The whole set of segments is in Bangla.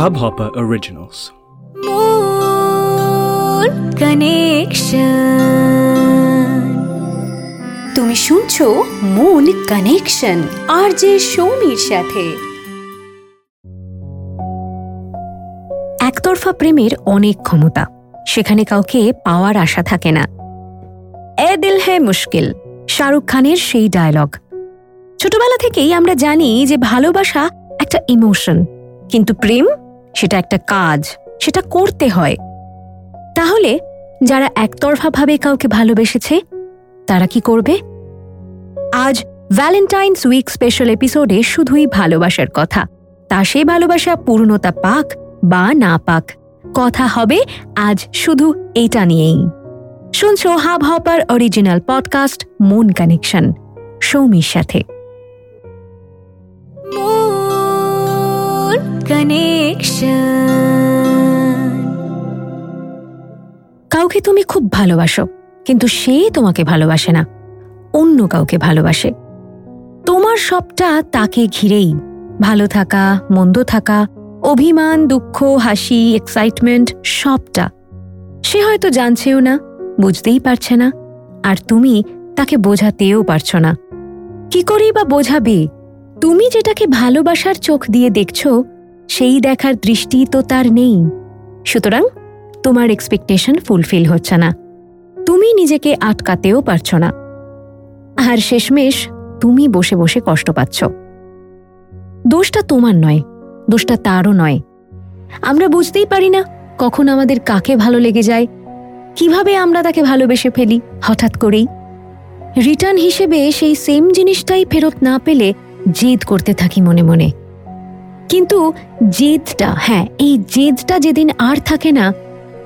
Hubhopper Originals. Moon Connection. তুমি শুনছো মুন কানেকশন আর যে সৌমির সাথে একতরফা প্রেমের অনেক ক্ষমতা, সেখানে কাউকে পাওয়ার আশা থাকে না এ দিল হ্যায় মুশকিল, শাহরুখ খানের সেই ডায়লগ ছোটবেলা থেকেই আমরা জানি যে ভালোবাসা একটা ইমোশন কিন্তু প্রেম সেটা একটা কাজ, সেটা করতে হয়। তাহলে যারা একতরফাভাবে কাউকে ভালোবেসেছে, তারা কি করবে? আজ ভ্যালেন্টাইন্স উইক স্পেশাল এপিসোডে শুধুই ভালোবাসার কথা। তা সে ভালোবাসা পূর্ণতা পাক বা না পাক। কথা হবে আজ শুধু এটা নিয়েই। শুনছো Hubhopper original podcast Mon connection Soumir সাথে। কাউকে তুমি খুব ভালোবাসো, কিন্তু সে তোমাকে ভালোবাসে না। অন্য কাউকে ভালোবাসে। তোমার সবটা তাকে ঘিরেই। ভালো থাকা, মন্দ থাকা, অভিমান, দুঃখ, হাসি এক্সাইটমেন্ট সবটা। সে হয়তো জানছেও না, বুঝতেই পারছে না, আর তুমি তাকে বোঝাতেও পারছ না। কি করেই বা বোঝাবে? তুমি যেটাকে ভালোবাসার চোখ দিয়ে দেখছ সেই দেখার দৃষ্টি তো তার নেই। সুতরাং তোমার এক্সপেকটেশন ফুলফিল হচ্ছে না। তুমি নিজেকে আটকাতেও পারছ না। আর শেষমেশ তুমি বসে বসে কষ্ট পাচ্ছ। দোষটা তোমার নয়, দোষটা তারও নয়। আমরা বুঝতেই পারি না কখন আমাদের কাকে ভালো লেগে যায়, কীভাবে আমরা তাকে ভালোবেসে ফেলি, হঠাৎ করেই। রিটার্ন হিসেবে সেই সেম জিনিসটাই ফেরত না পেলে জেদ করতে থাকি মনে মনে। কিন্তু জেদটা হ্যাঁ এই জেদটা যেদিন আর থাকে না,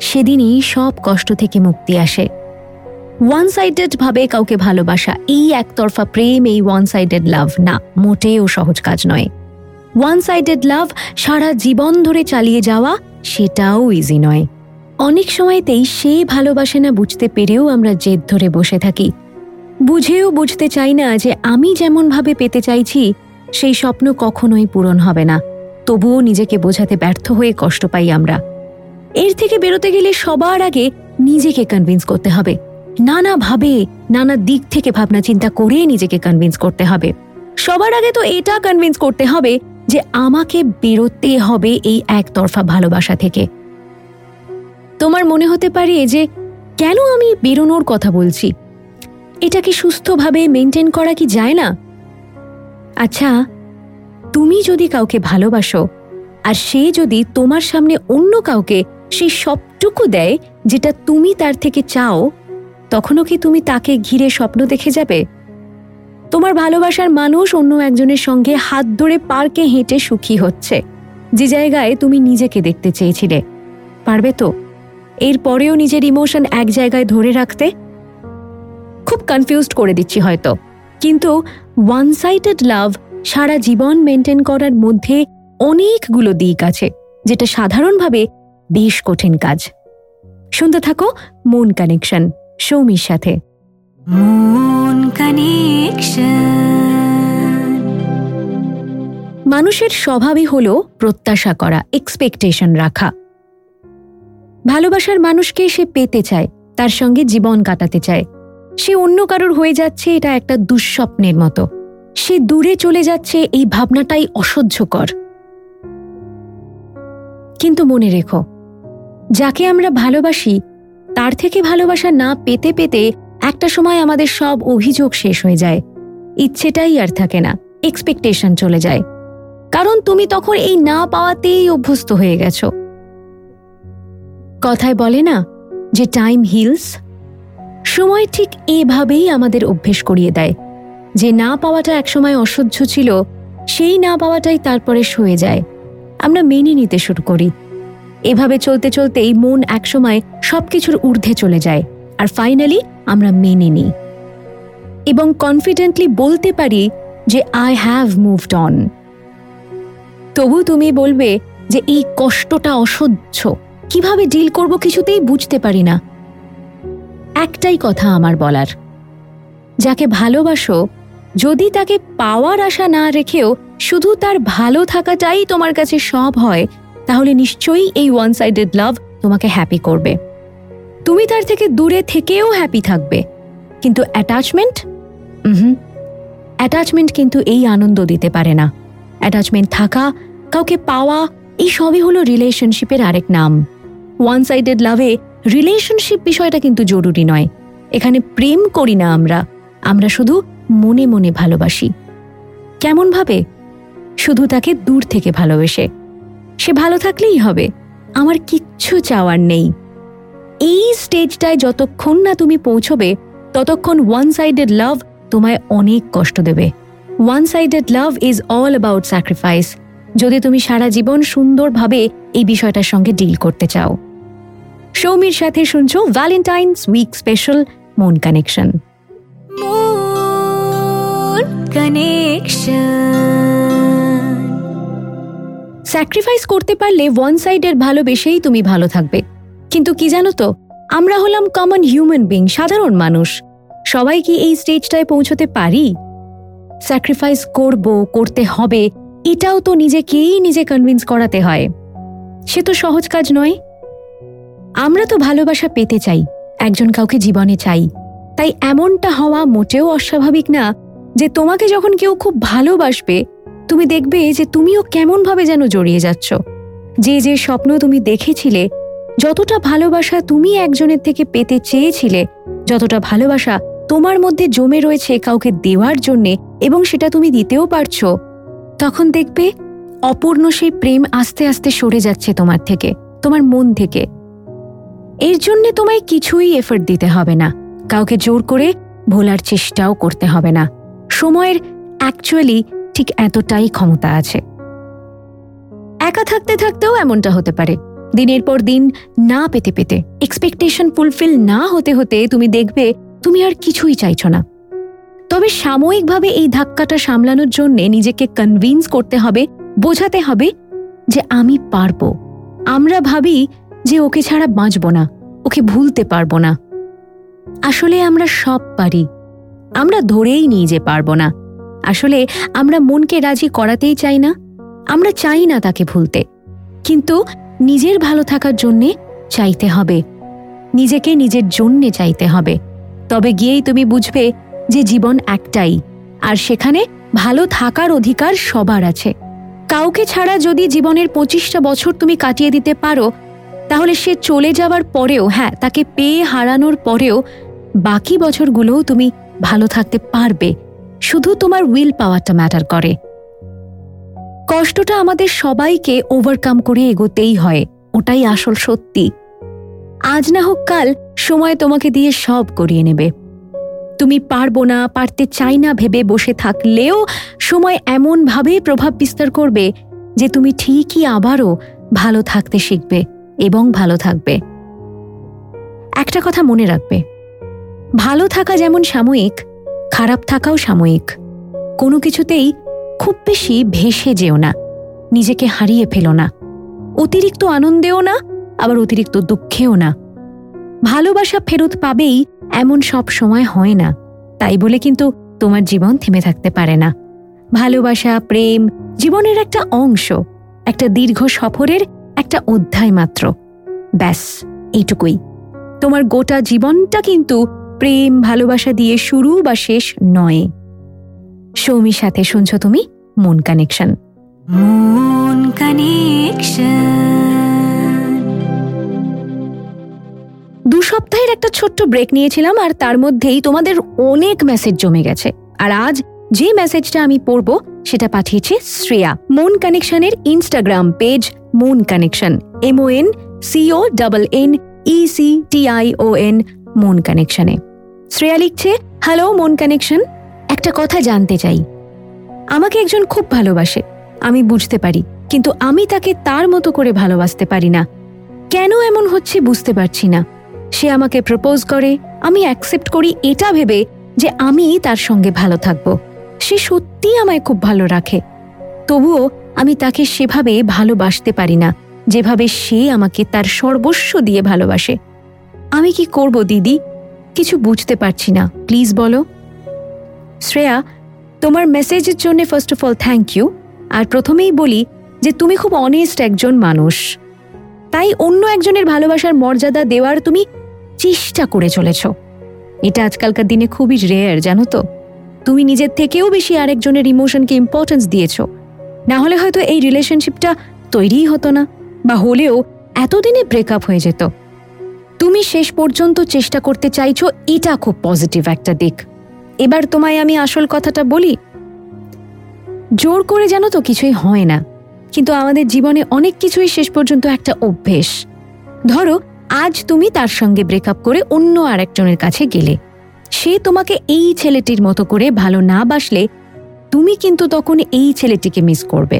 সেদিনই সব কষ্ট থেকে মুক্তি আসে। ওয়ান সাইডেড ভাবে কাউকে ভালোবাসা, এই একতরফা প্রেম, এই ওয়ান সাইডেড লাভ না, মোটেও সহজ কাজ নয়। ওয়ান সাইডেড লাভ সারা জীবন ধরে চালিয়ে যাওয়া, সেটাও ইজি নয়। অনেক সময়তেই সে ভালোবাসে না বুঝতে পেরেও আমরা জেদ ধরে বসে থাকি। বুঝেও বুঝতে চাই না যে আমি যেমনভাবে পেতে চাইছি, সেই স্বপ্ন কখনোই পূরণ হবে না। তবুও নিজেকে বোঝাতে ব্যর্থ হয়ে কষ্ট পাই আমরা। এর থেকে বেরোতে গেলে সবার আগে নিজেকে কনভিন্স করতে হবে। নানা ভাবে নানা দিক থেকে ভাবনা চিন্তা করে নিজেকে কনভিন্স করতে হবে। সবার আগে তো এটা কনভিন্স করতে হবে যে আমাকে বেরোতে হবে এই একতরফা ভালোবাসা থেকে। তোমার মনে হতে পারে যে কেন আমি বেরোনোর কথা বলছি? এটা কি সুস্থভাবে মেনটেন করা কি যায় না? আচ্ছা তুমি যদি কাউকে ভালোবাসো, আর সে যদি তোমার সামনে অন্য কাউকে সেই সবটুকু দেয় যেটা তুমি তার থেকে চাও, তখনও কি তুমি তাকে ঘিরে স্বপ্ন দেখে যাবে? তোমার ভালোবাসার মানুষ অন্য একজনের সঙ্গে হাত ধরে পার্কে হেঁটে সুখী হচ্ছে। যে জায়গায় তুমি নিজেকে দেখতে চেয়েছিলে। পারবে তো? এরপরেও নিজের ইমোশন এক জায়গায় ধরে রাখতে? খুব কনফিউজড করে দিচ্ছি হয়তো। কিন্তু ওয়ান সাইডেড লাভ সারা জীবন মেনটেন করার মধ্যে অনেকগুলো দিক আছে যেটা সাধারণভাবে বেশ কঠিন কাজ। শুনতে থাকো মুন কানেকশন সৌমির সাথে। মুন কানেকশন মানুষের স্বভাবই হল প্রত্যাশা করা এক্সপেকটেশন রাখা। ভালোবাসার মানুষকে সে পেতে চায় তার সঙ্গে জীবন কাটাতে চায়। সে অন্য কারোর হয়ে যাচ্ছে এটা একটা দুঃস্বপ্নের মতো। সে দূরে চলে যাচ্ছে এই ভাবনাটাই অসহ্যকর। কিন্তু মনে রেখো, যাকে আমরা ভালোবাসি, তার থেকে ভালোবাসা না পেতে পেতে একটা সময় আমাদের সব অভিযোগ শেষ হয়ে যায়। ইচ্ছেটাই আর থাকে না এক্সপেকটেশন চলে যায়। কারণ তুমি তখন এই না পাওয়াতেই অভ্যস্ত হয়ে গেছ। কথায় বলে না যে টাইম হিলস সময় ঠিক এভাবেই আমাদের অভ্যেস করিয়ে দেয়। যে না পাওয়াটা একসময় অসহ্য ছিল, সেই না পাওয়াটাই তারপরে সয়ে যায়। আমরা মেনে নিতে শুরু করি। এভাবে চলতে চলতেই মন একসময় সবকিছুর ঊর্ধ্বে চলে যায় আর ফাইনালি আমরা মেনে নিই। এবং কনফিডেন্টলি বলতে পারি যে আই হ্যাভ মুভড অন তবু তুমি বলবে যে, এই কষ্টটা অসহ্য। কীভাবে ডিল করব কিছুতেই বুঝতে পারি না। একটাই কথা আমার বলার। যাকে ভালোবাসো যদি তাকে পাওয়ার আশা না রেখেও শুধু তার ভালো থাকাটাই তোমার কাছে সব হয়, তাহলে নিশ্চয়ই এই ওয়ান সাইডেড লাভ তোমাকে হ্যাপি করবে। তুমি তার থেকে দূরে থেকেও হ্যাপি থাকবে। কিন্তু অ্যাটাচমেন্ট হুম অ্যাটাচমেন্ট কিন্তু এই আনন্দ দিতে পারে না। অ্যাটাচমেন্ট থাকা, কাউকে পাওয়া, এই সবই হলো রিলেশনশিপের আরেক নাম। ওয়ান সাইডেড লাভে রিলেশনশিপ বিষয়টা কিন্তু জরুরি নয়। এখানে প্রেম করি না আমরা। আমরা শুধু মনে মনে ভালোবাসি। কেমনভাবে শুধু তাকে দূর থেকে ভালোবেসে। সে ভালো থাকলেই হবে। আমার কিচ্ছু চাওয়ার নেই। এই স্টেজটায় যতক্ষণ না তুমি পৌঁছবে, ততক্ষণ ওয়ান সাইডেড লাভ তোমায় অনেক কষ্ট দেবে। One sided love is all about sacrifice যদি তুমি সারা জীবন সুন্দরভাবে এই বিষয়টার সঙ্গে ডিল করতে চাও। সৌমির সাথে শুনছো Valentine's week special Mon connection sacrifice করতে পারলে ওয়ান সাইডের ভালোবেসেই তুমি ভালো থাকবে। কিন্তু কি জানো তো? আমরা হলাম কমন হিউম্যান বিং সাধারণ মানুষ। সবাই কি এই স্টেজটায় পৌঁছতে পারি? স্যাক্রিফাইস করব, করতে হবে, এটাও তো নিজেকেই নিজে কনভিন্স করাতে হয়। সে তো সহজ কাজ নয়। আমরা তো ভালোবাসা পেতে চাই, একজন কাউকে জীবনে চাই। তাই এমনটা হওয়া মোটেও অস্বাভাবিক না যে তোমাকে যখন কেউ খুব ভালোবাসবে, তুমি দেখবে যে তুমিও কেমনভাবে যেন জড়িয়ে যাচ্ছ। যে যে স্বপ্ন তুমি দেখেছিলে, যতটা ভালোবাসা তুমি একজনের থেকে পেতে চেয়েছিলে, যতটা ভালোবাসা তোমার মধ্যে জমে রয়েছে কাউকে দেওয়ার জন্যে এবং সেটা তুমি দিতেও পারছ, তখন দেখবে অপূর্ণ সেই প্রেম আস্তে আস্তে সরে যাচ্ছে তোমার থেকে, তোমার মন থেকে। এর জন্যে তোমায় কিছুই এফর্ট দিতে হবে না। কাউকে জোর করে ভোলার চেষ্টাও করতে হবে না। সময়ের অ্যাকচুয়ালি ঠিক এতটাই ক্ষমতা আছে। একা থাকতে থাকতেও এমনটা হতে পারে। দিনের পর দিন না পেতে পেতে এক্সপেকটেশন ফুলফিল না হতে হতে তুমি দেখবে তুমি আর কিছুই চাইছ না। তবে সাময়িকভাবে এই ধাক্কাটা সামলানোর জন্য নিজেকে কনভিন্স করতে হবে, বোঝাতে হবে যে আমি পারব। আমরা ভাবি যে ওকে ছাড়া বাঁচব না, ওকে ভুলতে পারব না। আসলে আমরা সব পারি। আমরা ধরেই নিই যে পারব না। আসলে আমরা মনকে রাজি করাতেই চাই না। আমরা চাই না তাকে ভুলতে। কিন্তু নিজের ভালো থাকার জন্যে চাইতে হবে। নিজেকে নিজের জন্যে চাইতে হবে। তবে গিয়েই তুমি বুঝবে যে জীবন একটাই, আর সেখানে ভালো থাকার অধিকার সবার আছে। কাউকে ছাড়া যদি জীবনের পঁচিশটা বছর তুমি কাটিয়ে দিতে পারো, তাহলে সে চলে যাওয়ার পরেও হ্যাঁ তাকে পেয়ে হারানোর পরেও বাকি বছরগুলোও তুমি ভালো থাকতে পারবে। শুধু তোমার উইল পাওয়ারটা ম্যাটার করে। কষ্টটা আমাদের সবাইকে ওভারকাম করে এগোতেই হয়, ওটাই আসল সত্যি। আজ না হোক কাল, সময় তোমাকে দিয়ে সব করিয়ে নেবে। তুমি পারব না, পারতে চাই না ভেবে বসে থাকলেও সময় এমনভাবে প্রভাব বিস্তার করবে যে তুমি ঠিকই আবারও ভালো থাকতে শিখবে এবং ভালো থাকবে। একটা কথা মনে রাখবে ভালো থাকা যেমন সাময়িক, খারাপ থাকাও সাময়িক। কোনো কিছুতেই খুব বেশি ভেসে যেও না, নিজেকে হারিয়ে ফেলো না। অতিরিক্ত আনন্দেও না, আবার অতিরিক্ত দুঃখেও না। ভালোবাসা ফেরত পাবেই এমন সব সময় হয় না, তাই বলে কিন্তু তোমার জীবন থেমে থাকতে পারে না। ভালোবাসা, প্রেম জীবনের একটা অংশ, একটা দীর্ঘ সফরের একটা অধ্যায় মাত্র। ব্যাস, এইটুকুই। তোমার গোটা জীবনটা কিন্তু প্রেম ভালোবাসা দিয়ে শুরু বা শেষ নয়। সৌমির সাথে শুনছ তুমি মন কানেকশন। মন কানেকশন। দু সপ্তাহের একটা ছোট্ট ব্রেক নিয়েছিলাম আর তার মধ্যেই তোমাদের অনেক মেসেজ জমে গেছে। আর আজ যে মেসেজটা আমি পড়ব সেটা পাঠিয়েছে Shreya. Mon কানেকশনের Instagram page Mon connection. M O N C O double N E C T I O N Mon কানেকশনে। Shreya লিখছে, হ্যালো, মন কানেকশন, একটা কথা জানতে চাই। আমাকে একজন খুব ভালোবাসে, আমি বুঝতে পারি, কিন্তু আমি তাকে তার মতো করে ভালোবাসতে পারি না। কেন এমন হচ্ছে বুঝতে পারছি না। সে আমাকে প্রপোজ করে, আমি অ্যাকসেপ্ট করি এটা ভেবে যে আমি তার সঙ্গে ভালো থাকব। সে সত্যি আমায় খুব ভালো রাখে। তবুও আমি তাকে সেভাবে ভালোবাসতে পারি না, যেভাবে সে আমাকে তার সর্বস্ব দিয়ে ভালোবাসে। আমি কি করব, দিদি? কিছু বুঝতে পারছি না। প্লিজ বলো। শ্রেয়া, তোমার মেসেজের জন্য first of all thank you আর প্রথমেই বলি যে তুমি খুব অনেস্ট একজন মানুষ। তাই অন্য একজনের ভালোবাসার মর্যাদা দেওয়ার তুমি চেষ্টা করে চলেছ। এটা আজকালকার দিনে খুবই রেয়ার জানো তো? তুমি নিজের থেকেও বেশি আরেকজনের ইমোশনকে ইম্পর্টেন্স দিয়েছ। না হলে হয়তো এই রিলেশনশিপটা তৈরিই হতো না, বা হলেও এতদিনে ব্রেকআপ হয়ে যেত। শেষ পর্যন্ত চেষ্টা করতে চাইছো, এটা খুব পজিটিভ একটা দিক। এবার তোমায় আমি আসল কথাটা বলি। জোর করে জানো তো কিছুই হয় না। কিন্তু আমাদের জীবনে অনেক কিছুই শেষ পর্যন্ত একটা অভ্যেস। ধরো, আজ তুমি তার সঙ্গে ব্রেকআপ করে অন্য আরেকজনের কাছে গেলে। সে তোমাকে এই ছেলেটির মতো করে ভালো না বাসলে, তুমি কিন্তু তখন এই ছেলেটিকে মিস করবে।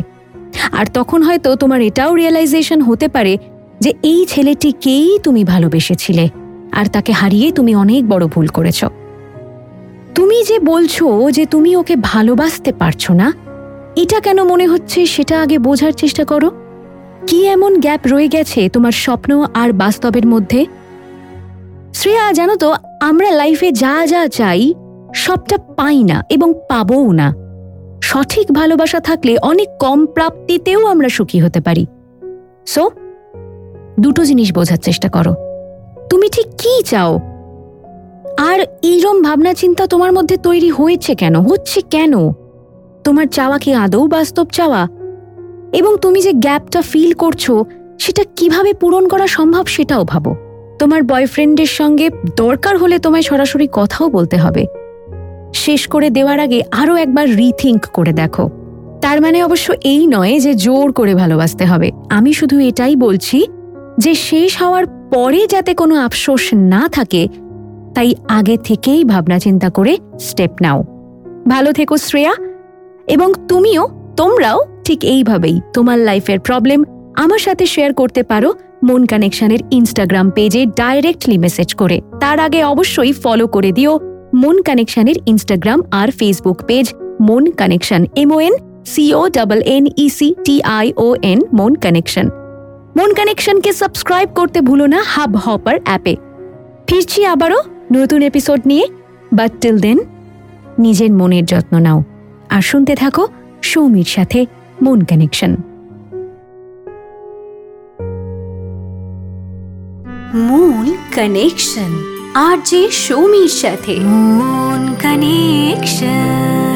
আর তখন হয়তো তোমার এটাও রিয়েলাইজেশন হতে পারে যে এই ছেলেটিকেই তুমি ভালোবেসেছিলে, আর তাকে হারিয়ে তুমি অনেক বড় ভুল করেছ। তুমি যে বলছো যে তুমি ওকে ভালোবাসতে পারছ না, এটা কেন মনে হচ্ছে সেটা আগে বোঝার চেষ্টা করো। কি এমন গ্যাপ রয়ে গেছে তোমার স্বপ্ন আর বাস্তবের মধ্যে? শ্রেয়া, জানো তো, আমরা লাইফে যা যা চাই, সবটা পাই না এবং পাবও না। সঠিক ভালোবাসা থাকলে অনেক কম প্রাপ্তিতেও আমরা সুখী হতে পারি। সো দুটো জিনিস বোঝার চেষ্টা করো। তুমি ঠিক কি চাও? আর এইরম ভাবনা চিন্তা তোমার মধ্যে তৈরি হয়েছে কেন? হচ্ছে কেন? তোমার চাওয়া কি আদৌ বাস্তব চাওয়া? এবং তুমি যে গ্যাপটা ফিল করছ, সেটা কীভাবে পূরণ করা সম্ভব সেটাও ভাবো। তোমার বয়ফ্রেন্ডের সঙ্গে দরকার হলে তোমায় সরাসরি কথাও বলতে হবে। শেষ করে দেওয়ার আগে আরও একবার রিথিঙ্ক করে দেখো। তার মানে অবশ্য এই নয় যে জোর করে ভালোবাসতে হবে। আমি শুধু এটাই বলছি যে শেষ হওয়ার পরে যাতে কোনো আফসোস না থাকে, তাই আগে থেকেই ভাবনা চিন্তা করে স্টেপ নাও। ভালো থেকো শ্রেয়া। এবং তুমিও, তোমরাও ঠিক এইভাবেই তোমার লাইফের প্রবলেম আমার সাথে শেয়ার করতে পারো মন কানেকশনের ইনস্টাগ্রাম পেজে ডাইরেক্টলি মেসেজ করে। তার আগে অবশ্যই ফলো করে দিও মন কানেকশনের Instagram R Facebook page Mon connection M O N C O double N E C T I O N Mon connection Mon কানেকশনকে subscribe করতে ভুলো না হাব হপার অ্যাপে। ফিরছি আবারও নতুন এপিসোড নিয়ে বাট টিল দেন নিজের মনের যত্ন নাও। আর শুনতে থাকো সৌমির সাথে মন কানেকশন। মূল কানেকশন আর যে সৌমির সাথে। মন কানেকশন।